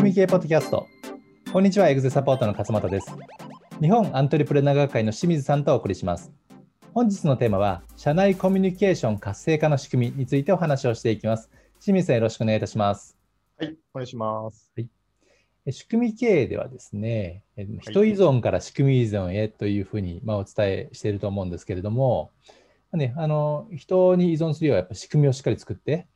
組み系ポッドキャスト。こんにちは、エグゼサポートの勝又です。日本アントレプレナー学会の清水さんとお送りします。本日のテーマは、社内コミュニケーション活性化の仕組みについてお話をしていきます。清水さん、よろしくお願いいたします。はい、お願いします。え仕組み経営ではですね、え人依存から仕組み依存へというふうに、まあ、お伝えしていると思うんですけれども、まあね、あの人に依存するよりはやっぱ仕組みをしっかり作って、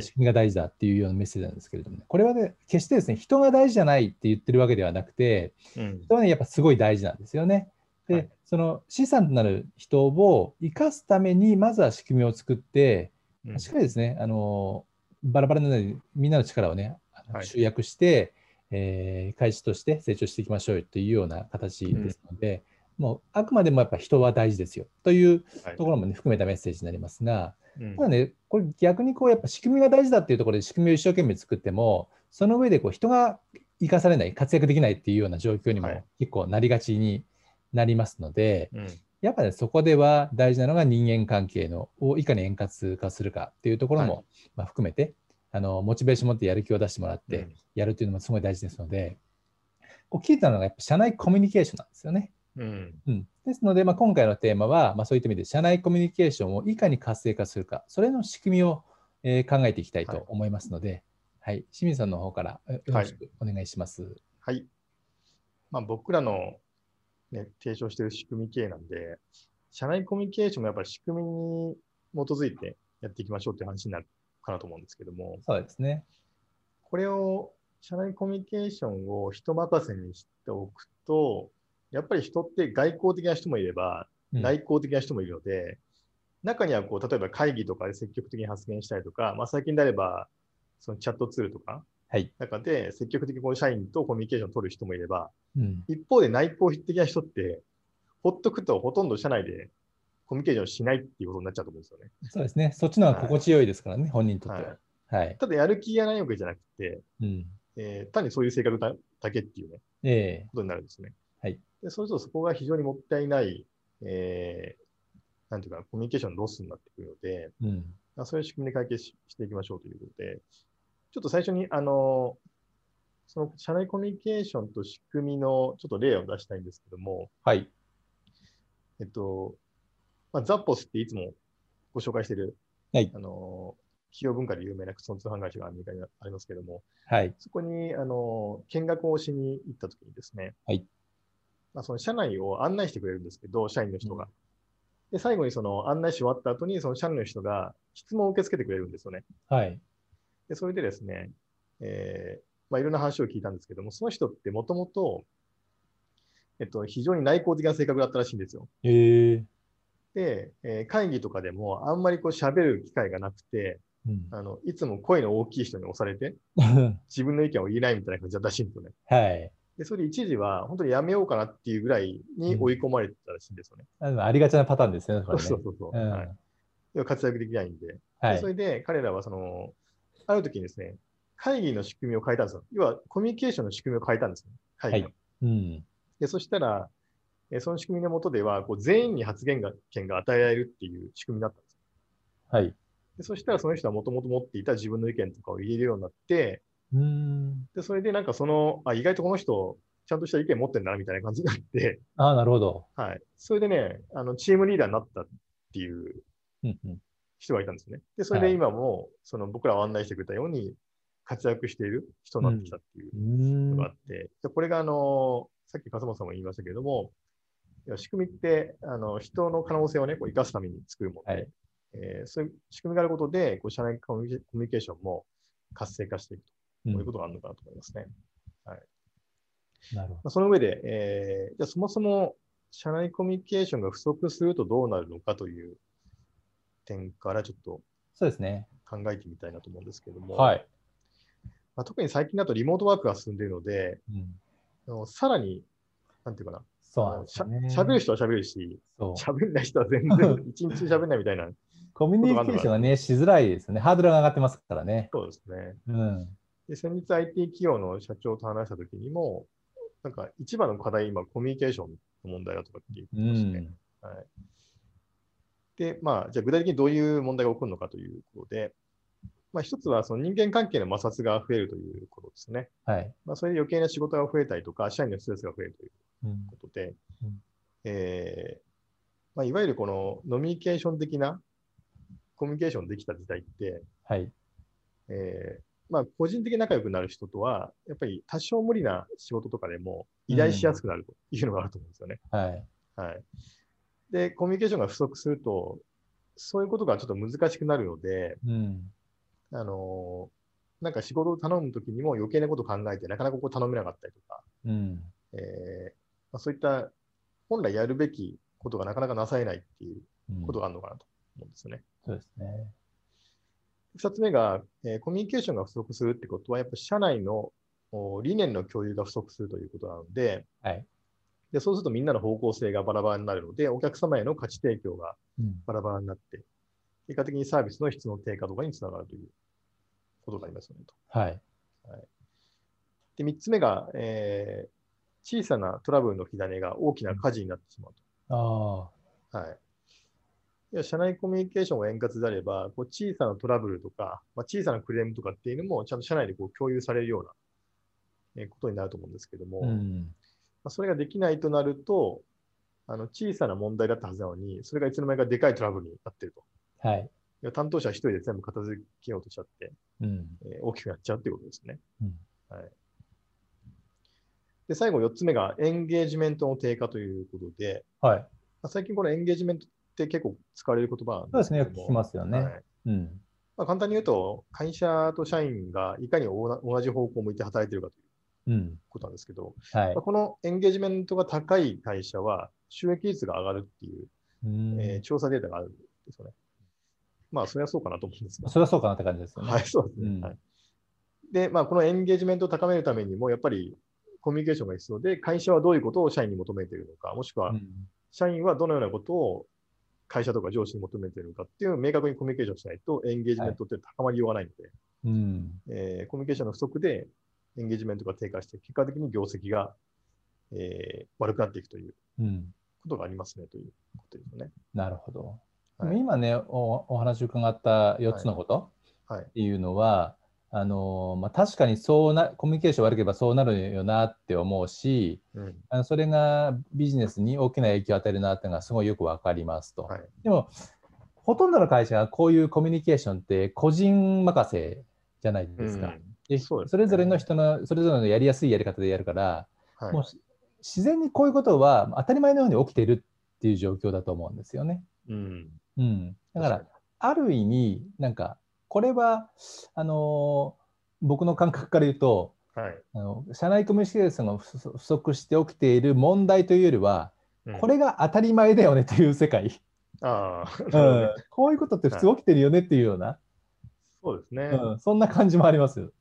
仕組みが大事だっていうようなメッセージなんですけれども、ね、これはね、決してですね、人が大事じゃないって言ってるわけではなくて、うん。人はね、やっぱすごい大事なんですよね。で、はい。その資産となる人を生かすために、まずは仕組みを作って、うん。しっかりですね、あのバラバラなので、みんなの力をね、集約して、えー会社として成長していきましょうよというような形ですので、もうあくまでもやっぱ人は大事ですよというはい。ところも、ね、含めたメッセージになりますが、うんただね、これ逆にこうやっぱ仕組みが大事だっていうところで仕組みを一生懸命作っても、その上でこう人が生かされない、活躍できないっていうような状況にもはい結構なりがちになりますので、うん。やっぱね、そこでは大事なのが人間関係のをいかに円滑化するかっていうところも、はいまあ、含めてあの、モチベーションを持ってやる気を出してもらってうん。やるというのもすごい大事ですので、こう聞いたのがやっぱ社内コミュニケーションなんですよね。うんうん、ですので、まあ、今回のテーマは、まあ、そういった意味で社内コミュニケーションをいかに活性化するか、それの仕組みを、えー考えていきたいと思いますので、はい、清水さんの方からえよろしくお願いします。はい。まあ、僕らの、ね、提唱している仕組み系なんで、社内コミュニケーションもやっぱり仕組みに基づいてやっていきましょうという話になるかなと思うんですけども、そうですね。これを、社内コミュニケーションを人任せにしておくと、やっぱり人って外交的な人もいれば、うん内向的な人もいるので、中にはこう例えば会議とかで積極的に発言したりとか、まあ、最近であればそのチャットツールとかはい。中で積極的にこう社員とコミュニケーションを取る人もいれば、うん、一方で内向的な人って、ほっとくとほとんど社内でコミュニケーションしないっていうことになっちゃうと思うんですよね。そうですね。そっちの方が心地よいですからね、本人にとっては。はい。ただやる気がないわけじゃなくて、うん、えー単にそういう性格だだけっていうね、ええことになるんですね。はい。でそうするとそこが非常にもったいない、えーなんていうか、コミュニケーションのロスになってくるので、うん、まあそういう仕組みで解決ししていきましょうということで、ちょっと最初に、あの、その社内コミュニケーションと仕組みのちょっと例を出したいんですけども、はい。えっと、まあ、ザッポスっていつもご紹介している、はいあの、企業文化で有名な通販会社がアメリカにありますけども、はい。そこに、あの、見学をしに行ったときにですね、はいまあ、その社内を案内してくれるんですけど、社員の人が。で、最後にその案内し終わった後に、その社内の人が質問を受け付けてくれるんですよね。はい。で、それでですね、えーまあ、いろんな話を聞いたんですけども、その人ってもともと、えっと、非常に内向的な性格だったらしいんですよ。ええで、えー会議とかでもあんまりこう喋る機会がなくて、うん、あの、いつも声の大きい人に押されて、自分の意見を言えないみたいな感じだったらしいんですよね。はい。で、それで一時は本当にやめようかなっていうぐらいに追い込まれてたらしいんですよね。あのありがちなパターンですね、それね。そうそうそう。うんはい、活躍できないんで。はいでそ。れで彼らはその、ある時にですね、会議の仕組みを変えたんですよ。要はコミュニケーションの仕組みを変えたんですよ。会議の。はいうん。で、そしたら、えーその仕組みの下では、こう全員に発言が権が与えられるっていう仕組みになったんですよ。はい。でそしたらその人はもともと持っていた自分の意見とかを言えるようになって、うん。で、それでなんかその、あ、意外とこの人、ちゃんとした意見持ってんだなみたいな感じになって、ああ、なるほど。はい。それでね、あの、チームリーダーになったっていううんうん。人がいたんですね。で、それで今も、その僕らを案内してくれたように活躍している人になってきたっていううんのがあって、でこれがあの、さっき笠本さんも言いましたけれども、仕組みって、あの、人の可能性をね、こう生かすために作るもので、はいえーそういう仕組みがあることで、こう社内コミュニケーションも活性化していくと、うんこういうことがあるのかなと思いますね。なるほまあ、その上で、えーじゃあそもそも社内コミュニケーションが不足するとどうなるのかという点からちょっとそうですね。考えてみたいなと思うんですけども、はい。まあ、特に最近だとリモートワークが進んでいるので、うん、あのさらに、なんていうかな、そうね。しゃべる人はしゃべるし、そう喋んない人は全然 一日喋んないみたいな。コミュニケーションがね、しづらいですよね。ハードルが上がってますからね。そうですね。うん。で、先日 IT 企業の社長と話したときにも、なんか一番の課題、今、コミュニケーションの問題だとかって言ってうましたね。ん。はい。で、まあ、じゃあ具体的にどういう問題が起こるのかということで、まあ、一つはその人間関係の摩擦が増えるということですね。はい。まあ、それで余計な仕事が増えたりとか、社員のストレスが増えるといううんことで、うんえーまあ、いわゆるこのノミニケーション的なコミュニケーションできた時代って、はい。えーまあ、個人的に仲良くなる人とは、やっぱり多少無理な仕事とかでも依頼しやすくなるというのがあると思うんですよね。はい。はい。で、コミュニケーションが不足すると、そういうことがちょっと難しくなるので、うん。あのーなんか仕事を頼むときにも余計なことを考えて、なかなかこう頼めなかったりとか、うん。えーまあ、そういった本来やるべきことがなかなかなされないっていううんことがあるのかなと思うんですよね。そうですね。二つ目が、えーコミュニケーションが不足するってことは、やっぱ社内のお理念の共有が不足するということなので、はい。でそうするとみんなの方向性がバラバラになるので、お客様への価値提供がうん。バラバラになって、結果的にサービスの質の低下とかにつながるということがありますよねと。はい。で、三つ目が、えー小さなトラブルの火種が大きな火事になってしまうああ。と。はい。いや社内コミュニケーションが円滑であれば、こう小さなトラブルとか、まあ、小さなクレームとかっていうのも、ちゃんと社内でこう共有されるような、えーことになると思うんですけども、まうん。あ、それができないとなると、あの小さな問題だったはずなのに、それがいつの間にかでかいトラブルになっていると。はい。いや担当者一人で全部片付けようとしちゃって、うん。えー大きくなっちゃうっていうことですね。うん。で、最後4つ目がエンゲージメントの低下ということで、はい。まあ、最近このエンゲージメントって結構使われる言葉なんですね。聞きますよね。はいうん。まあ、簡単に言うと、会社と社員がいかに同同じ方向を向いて働いているかといううん。ことなんですけど、はいまあ、。このエンゲージメントが高い会社は収益率が上がるっていう、うんえー調査データがあるんですよね。まあ、それはそうかなと思うんですが。それはそうかなって感じですよね。はい、そうですね。うんはい、で、まあ、このエンゲージメントを高めるためにも、やっぱりコミュニケーションが必要で、会社はどういうことを社員に求めているのか、もしくはうん社員はどのようなことを会社とか上司に求めているのかっていうのを明確にコミュニケーションしないと、エンゲージメントって高まりようがないので、うん。えーコミュニケーションの不足でエンゲージメントが低下して、結果的に業績が、えー悪くなっていくといううん。ことがありますねということですよね。なるほど。はい今ねお、お話伺った4つのことはいっていうのは、あのまあ、確かにそうなコミュニケーション悪ければそうなるよなって思うし、うん。あのそれがビジネスに大きな影響を与えるなっていうのがすごいよく分かりますと。はい。でも、ほとんどの会社がこういうコミュニケーションって個人任せじゃないですか。うん。でね。それぞれの人のそれぞれのやりやすいやり方でやるから、はい。もうし自然にこういうことは当たり前のように起きているっていう状況だと思うんですよね。うん、うん、だから確、ある意味、なんか、これは、あのー僕の感覚から言うと、はい。あの社内コミュニケーションが不不足して起きている問題というよりは、うん。これが当たり前だよねという世界、ああ、うん、こういうことって普通起きてるよねっていうような、そうですね、うん、そんな感じもあります。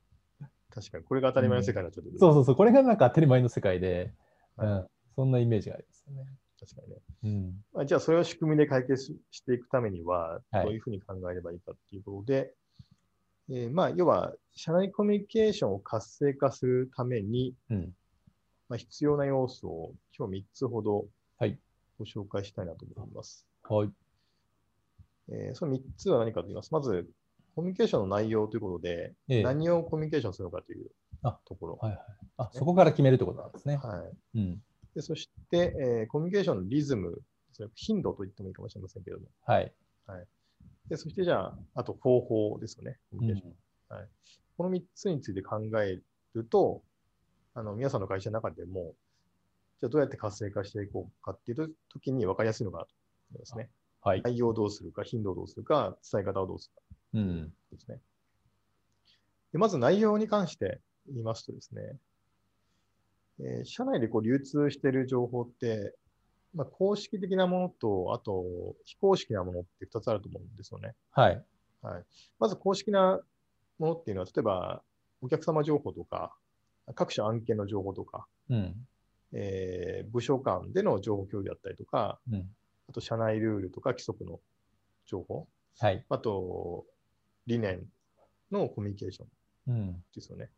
確かに、これが当たり前の世界になっちゃってる。そうそうそう、これがなんか当たり前の世界で、うはい。ん、そんなイメージがありますよね。確かにね。うん。まあ、じゃあ、それを仕組みで解決ししていくためには、はい。どういうふうに考えればいいかっていうことで、えーまあ、要は、社内コミュニケーションを活性化するために、うんまあ、必要な要素を今日3つほどはいご紹介したいなと思います。はいえーその3つは何かと言います。まず、コミュニケーションの内容ということで、ええ何をコミュニケーションするのかというあところ。はいはい、あそこから決めるってことなんですね。はいうんでそして、えーコミュニケーションのリズムですね、頻度と言ってもいいかもしれませんけれども。はいでそして、じゃあ、あと方法ですよね、コミュニケーション。うんこの3つについて考えると、あの皆さんの会社の中でも、じゃあどうやって活性化していこうかっていうときに分かりやすいのかなと思いますね。はい内容をどうするか、頻度をどうするか、伝え方をどうするかうんですね。でまず内容に関して言いますとですね、えー社内でこう流通している情報って、まあ、公式的なものと、あと非公式なものって2つあると思うんですよね。はい。はい、まず公式なものっていうのは、例えばお客様情報とか、各種案件の情報とか、うん。えー部署間での情報共有だったりとか、うん。あと社内ルールとか規則の情報、はい。あと理念のコミュニケーションうん。ですよね。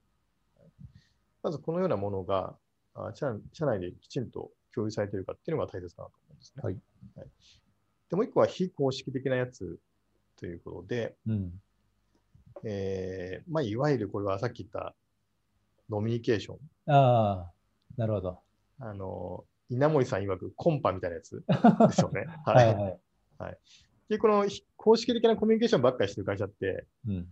まずこのようなものが社内できちんと共有されているかっていうのが大切かなと思うんですね。はいでもう一個は非公式的なやつということで、うんえーまあ、いわゆるこれはさっき言ったノミニケーション。ああ、なるほど。あの、稲森さん曰くコンパみたいなやつですよね。は。はいいはい。で、この公式的なコミュニケーションばっかりしてる会社って、やうん。っ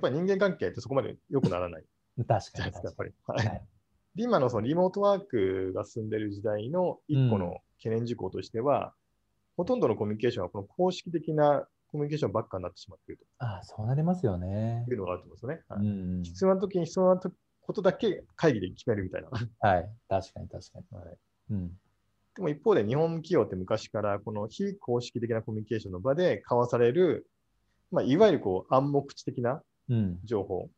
ぱり人間関係ってそこまで良くならない確かにやっぱり。はい。で、今のそのリモートワークが進んでる時代の一個の懸念事項としては、ほとんどのコミュニケーションはこの公式的なコミュニケーションばっかになってしまっているああ、そうなりますよねとい。うのがあると思うんですよね。はいうん。必要な時に必要なことだけ会議で決めるみたいな。はい。確かに確かに。はいうん。でも一方で日本企業って昔からこの非公式的なコミュニケーションの場で交わされる、まあ、いわゆるこう暗黙知的なうん。情報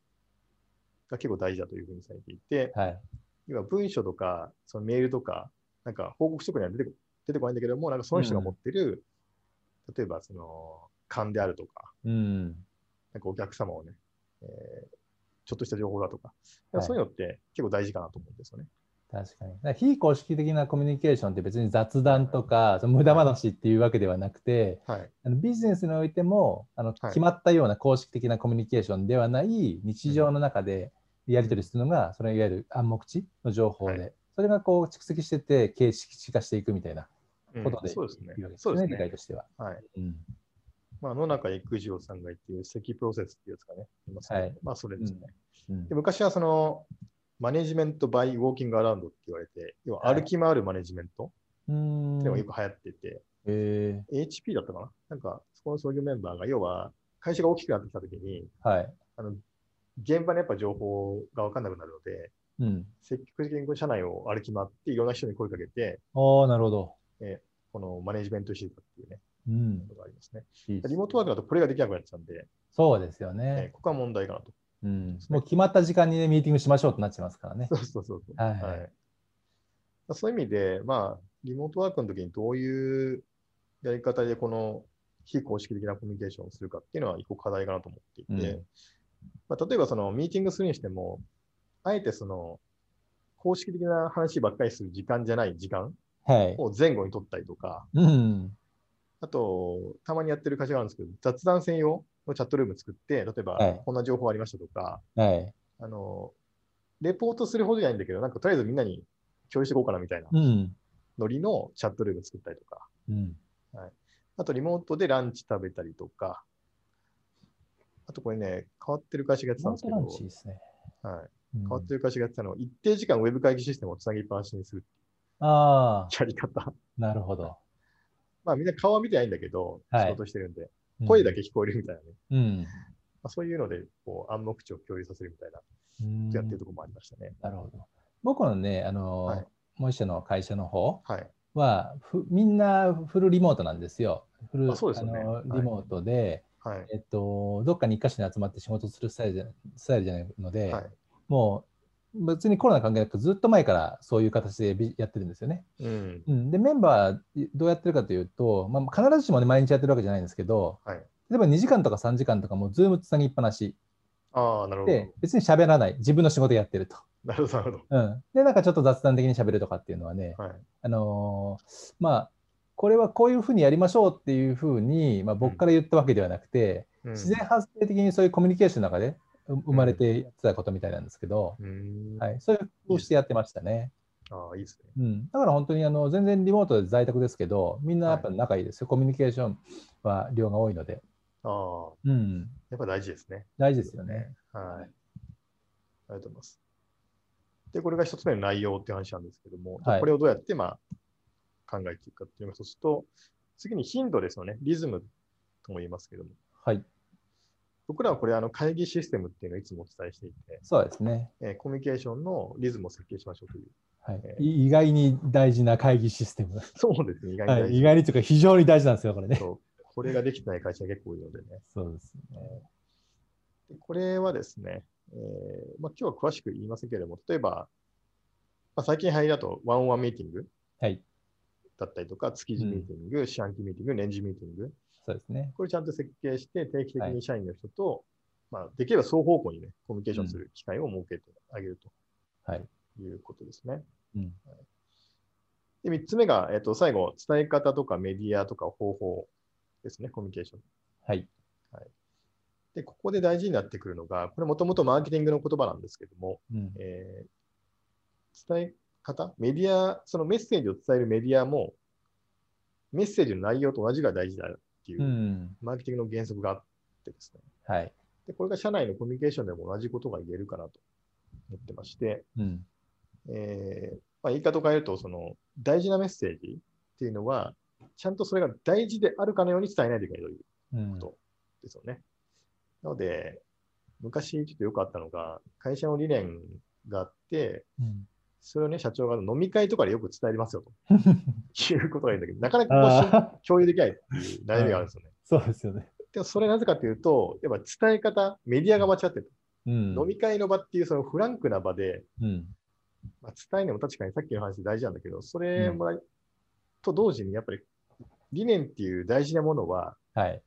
が結構大事だというふうにされていて、はい。要は文書とかそのメールとか、なんか報告書には出てこ出てこないんだけども、なんかその人が持ってる、例えばその勘であるとか、うん。なんかお客様をね、えーちょっとした情報だとか、はいそういうのって結構大事かなと思うんですよね。確かに。だから非公式的なコミュニケーションって別に雑談とか、その無駄話っていうわけではなくて、はい。あのビジネスにおいてもあのはい決まったような公式的なコミュニケーションではない日常の中でやり取りするのが、それいわゆる暗黙知の情報で、はそれがこう蓄積してて形式化していくみたいなうんことでそうですねいいわけ。ですね、そうですね。理解としては。はい。うんまあ、野中育次郎さんが言っている積プロセスっていうやつがね、いますね。はいまあ、それですね。うんで昔はその、マネジメントバイウォーキングアラウンドって言われて、要ははい歩き回るマネジメントうーんっていうのがよく流行ってて、え HP だったかななんか、そこの創業メンバーが、要は、会社が大きくなってきたときに、ーはい。あの、現場にやっぱ情報が分かんなくなるので、うん。積極的に社内を歩き回って、いろんな人に声かけて、ああ、なるほど。このマネジメントしてたっていうね、うんこ。とがありますね。いいですリモートワークだとこれができなくなってたんで、そうですよえーね。ここは問題かなと。うん。もう決まった時間にね、ミーティングしましょうとなっちゃいますからね。そうそうそうそう。はいまあそういう意味で、まあ、リモートワークの時にどういうやり方でこの非公式的なコミュニケーションをするかっていうのは一個課題かなと思っていて、うんまあ、例えばそのミーティングするにしても、あえてその公式的な話ばっかりする時間じゃない時間はい。を前後に取ったりとか、うん。あと、たまにやってる会社があるんですけど、雑談専用のチャットルーム作って、例えばはいこんな情報ありましたとか、はい。あの、レポートするほどじゃないんだけど、なんかとりあえずみんなに共有していこうかなみたいなうん。ノリのチャットルーム作ったりとか、うん。あとリモートでランチ食べたりとか、あとこれね、変わってる会社がやってたんですけど、ランチですね。はい、うん変わってる会社がやってたのは、一定時間ウェブ会議システムをつなぎっぱなしにするああ、やり方。なるほど。まあみんな顔は見てないんだけど、はい仕事してるんで、声だけ聞こえるみたいなね。うん。まあ、そういうので、こう暗黙知を共有させるみたいな、うん。やってるところもありましたね。なるほど。僕のね、あの、はいもう一社の会社の方はい。は、ふみんなフルリモートなんですよ。フルあそうですよねリモートで、はい。えっと、どっかに一箇所に集まって仕事するスタイルじゃスタイルじゃないので、はい。もう別にコロナ関係なくずっと前からそういう形でビやってるんですよね。うん。うん、で、メンバーどうやってるかというと、まあ、必ずしも、ね、毎日やってるわけじゃないんですけど、はい。例えば2時間とか3時間とかもズームつなぎっぱなしああ、なるほど。で、別に喋らない、自分の仕事やってると。なるほど、うん、で、なんかちょっと雑談的に喋るとかっていうのはね、ど。はい。あのーまあ、これはこういうふうにやりましょうっていうふうに、まあ、僕から言ったわけではなくて、うん自然発生的にそういうコミュニケーションの中でう生まれてやってたことみたいなんですけど、うーん。はい、そういう工夫してやってましたね。ああ、いいですね。うん、だから本当にあの全然リモートで在宅ですけど、みんなやっぱ仲いいですよ。コミュニケーションは量が多いので。ああ、うん、やっぱ大事ですね。大事ですよね。はい。ありがとうございます。で、これが一つ目の内容っていう話なんですけども、はいこれをどうやってまあ考えていくかっていうのが一つと、次に頻度ですよね。リズムとも言いますけども。はい、僕らはこれあの会議システムっていうのをいつもお伝えしていて、そうですね。えーコミュニケーションのリズムを設計しましょうという。はいえ、い意外に大事な会議システム。そうですね、意外にはい。意外にというか非常に大事なんですよ、これね。そうこれができてない会社が結構多いのでね。そうですね。でこれはですね、えーまあ、今日は詳しく言いませんけれども、例えば、まあ、最近入りだとワンオンワンミーティングはい、だったりとか、月次ミーティング、四半期ミーティング、年次ミーティング、そうですね。これちゃんと設計して、定期的はいに社員の人と、まあ、できれば双方向にね、コミュニケーションする機会を設けてあげるはい。ということですね。うん、で、3つ目が、えっと、最後、伝え方とかメディアとか方法ですね、コミュニケーション。はい。で、ここで大事になってくるのが、これもともとマーケティングの言葉なんですけども、うんえー伝え方、メディア、そのメッセージを伝えるメディアも、メッセージの内容と同じが大事だっていうう、ん。マーケティングの原則があってですね。はい。で、これが社内のコミュニケーションでも同じことが言えるかなと思ってまして、うん。えーまあ、言い方を変えると、その大事なメッセージっていうのは、ちゃんとそれが大事であるかのように伝えないといけないといううん。とですよね。なので、昔ちょっとよくあったのが、会社の理念があって、うんそれをね、社長が飲み会とかでよく伝えますよと いうことがいいんだけど、なかなかこう共有できないっていう悩みがあるんですよね。そうですよね。でもそれなぜかというと、やっぱ伝え方、メディアが間違ってる。うん。飲み会の場っていうそのフランクな場で、うん。まあ、伝えるのも確かにさっきの話で大事なんだけど、それも、と同時にやっぱり理念っていう大事なものは、はい。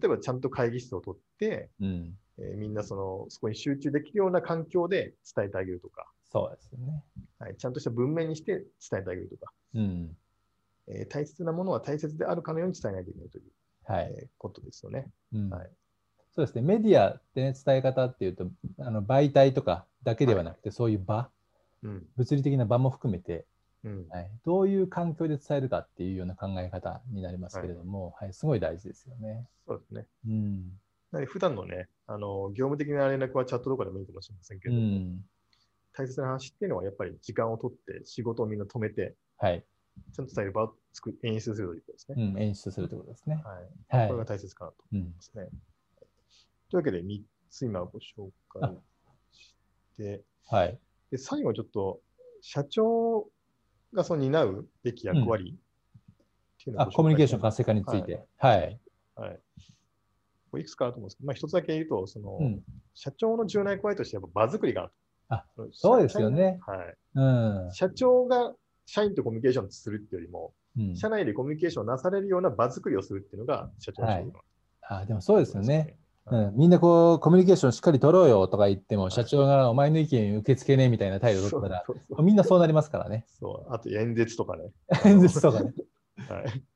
例えばちゃんと会議室を取って、うん。えーみんなそのそこに集中できるような環境で伝えてあげるとか、そうですよね。はい、ちゃんとした文面にして伝えてあげるとか、うん。えー大切なものは大切であるかのように伝えないといけないという、はい。えーことですよね。うんはいそうですね。メディアってね、伝え方っていうと、あの媒体とかだけではなくて、そういう場、うん物理的な場も含めて、うんはい、どういう環境で伝えるかっていうような考え方になりますけれども、はいすごい大事ですよね。そうですね。うん。なので普段のね、あの業務的な連絡はチャットとかでもいいかもしれませんけども、ん。大切な話っていうのはやっぱり時間を取って仕事をみんな止めて、はい。ちゃんと伝える場を作る演出するということですね。うん。演出するということですね。はい。はいこれが。大切かなと思うんいますね。というわけで、3つ今ご紹介して、はい。で最後ちょっと、社長がその担うべき役割っていうのをあ、ご紹介コミュニケーション活性化について。はい。はい。これいくつかあると思うんですけど、まあ、一つだけ言うと、その、うん。社長の重要な役割としてやっぱ場作りがある。あのそうですよね。社はい。うん。社長が社員とコミュニケーションするっていうよりも、うん社内でコミュニケーションなされるような場作りをするっていうのが社長の仕事あ、でもそうですよね。うはいん、みんなこうコミュニケーションしっかり取ろうよとか言っても、社長がお前の意見受け付けねえみたいな態度を取ったら、みんなそうなりますからね。そうあと演説とかね。演説とかね。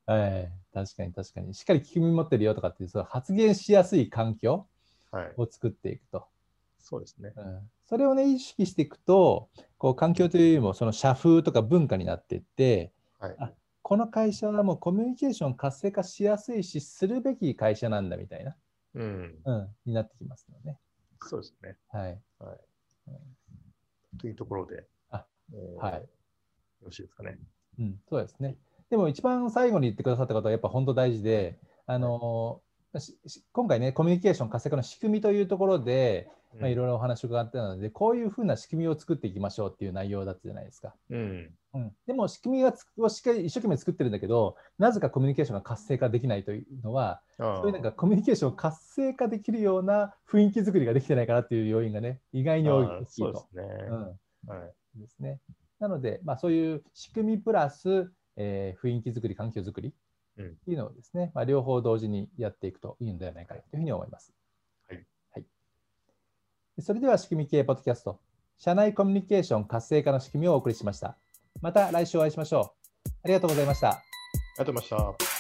はい。はい、確かに確かに。しっかり聞き耳持ってるよとかっていう、そう発言しやすい環境はい。を作っていくと。そうですね。うん、それをね、意識していくと、こう環境というよりも、その社風とか文化になっていって、はい。あこの会社はもうコミュニケーション活性化しやすいし、するべき会社なんだみたいな、うん。うん、になってきますよね。そうですね。はい。というところで、あえーはいよろしいですかね。うん、そうですね。でも一番最後に言ってくださったことはやっぱ本当大事で、あの今回ね、コミュニケーション活性化の仕組みというところで、まあ、いろいろお話を伺ったので、こういうふうな仕組みを作っていきましょうっていう内容だったじゃないですか。うん。うん、でも仕組みがつをしっかり一生懸命作ってるんだけど、なぜかコミュニケーションが活性化できないというのは、あそういうなんかコミュニケーションを活性化できるような雰囲気作りができてないかなっていう要因がね、意外に多いあー大きいとそうです。ね。うんはい。ですね。なので、まあ、そういう仕組みプラス、えー雰囲気作り、環境作りいうのをですね、まあ、両方同時にやっていくといいのではないかというふうに思います。はい。はい、それでは仕組み系ポッドキャスト、社内コミュニケーション活性化の仕組みをお送りしました。また来週お会いしましょう。ありがとうございました。ありがとうございました。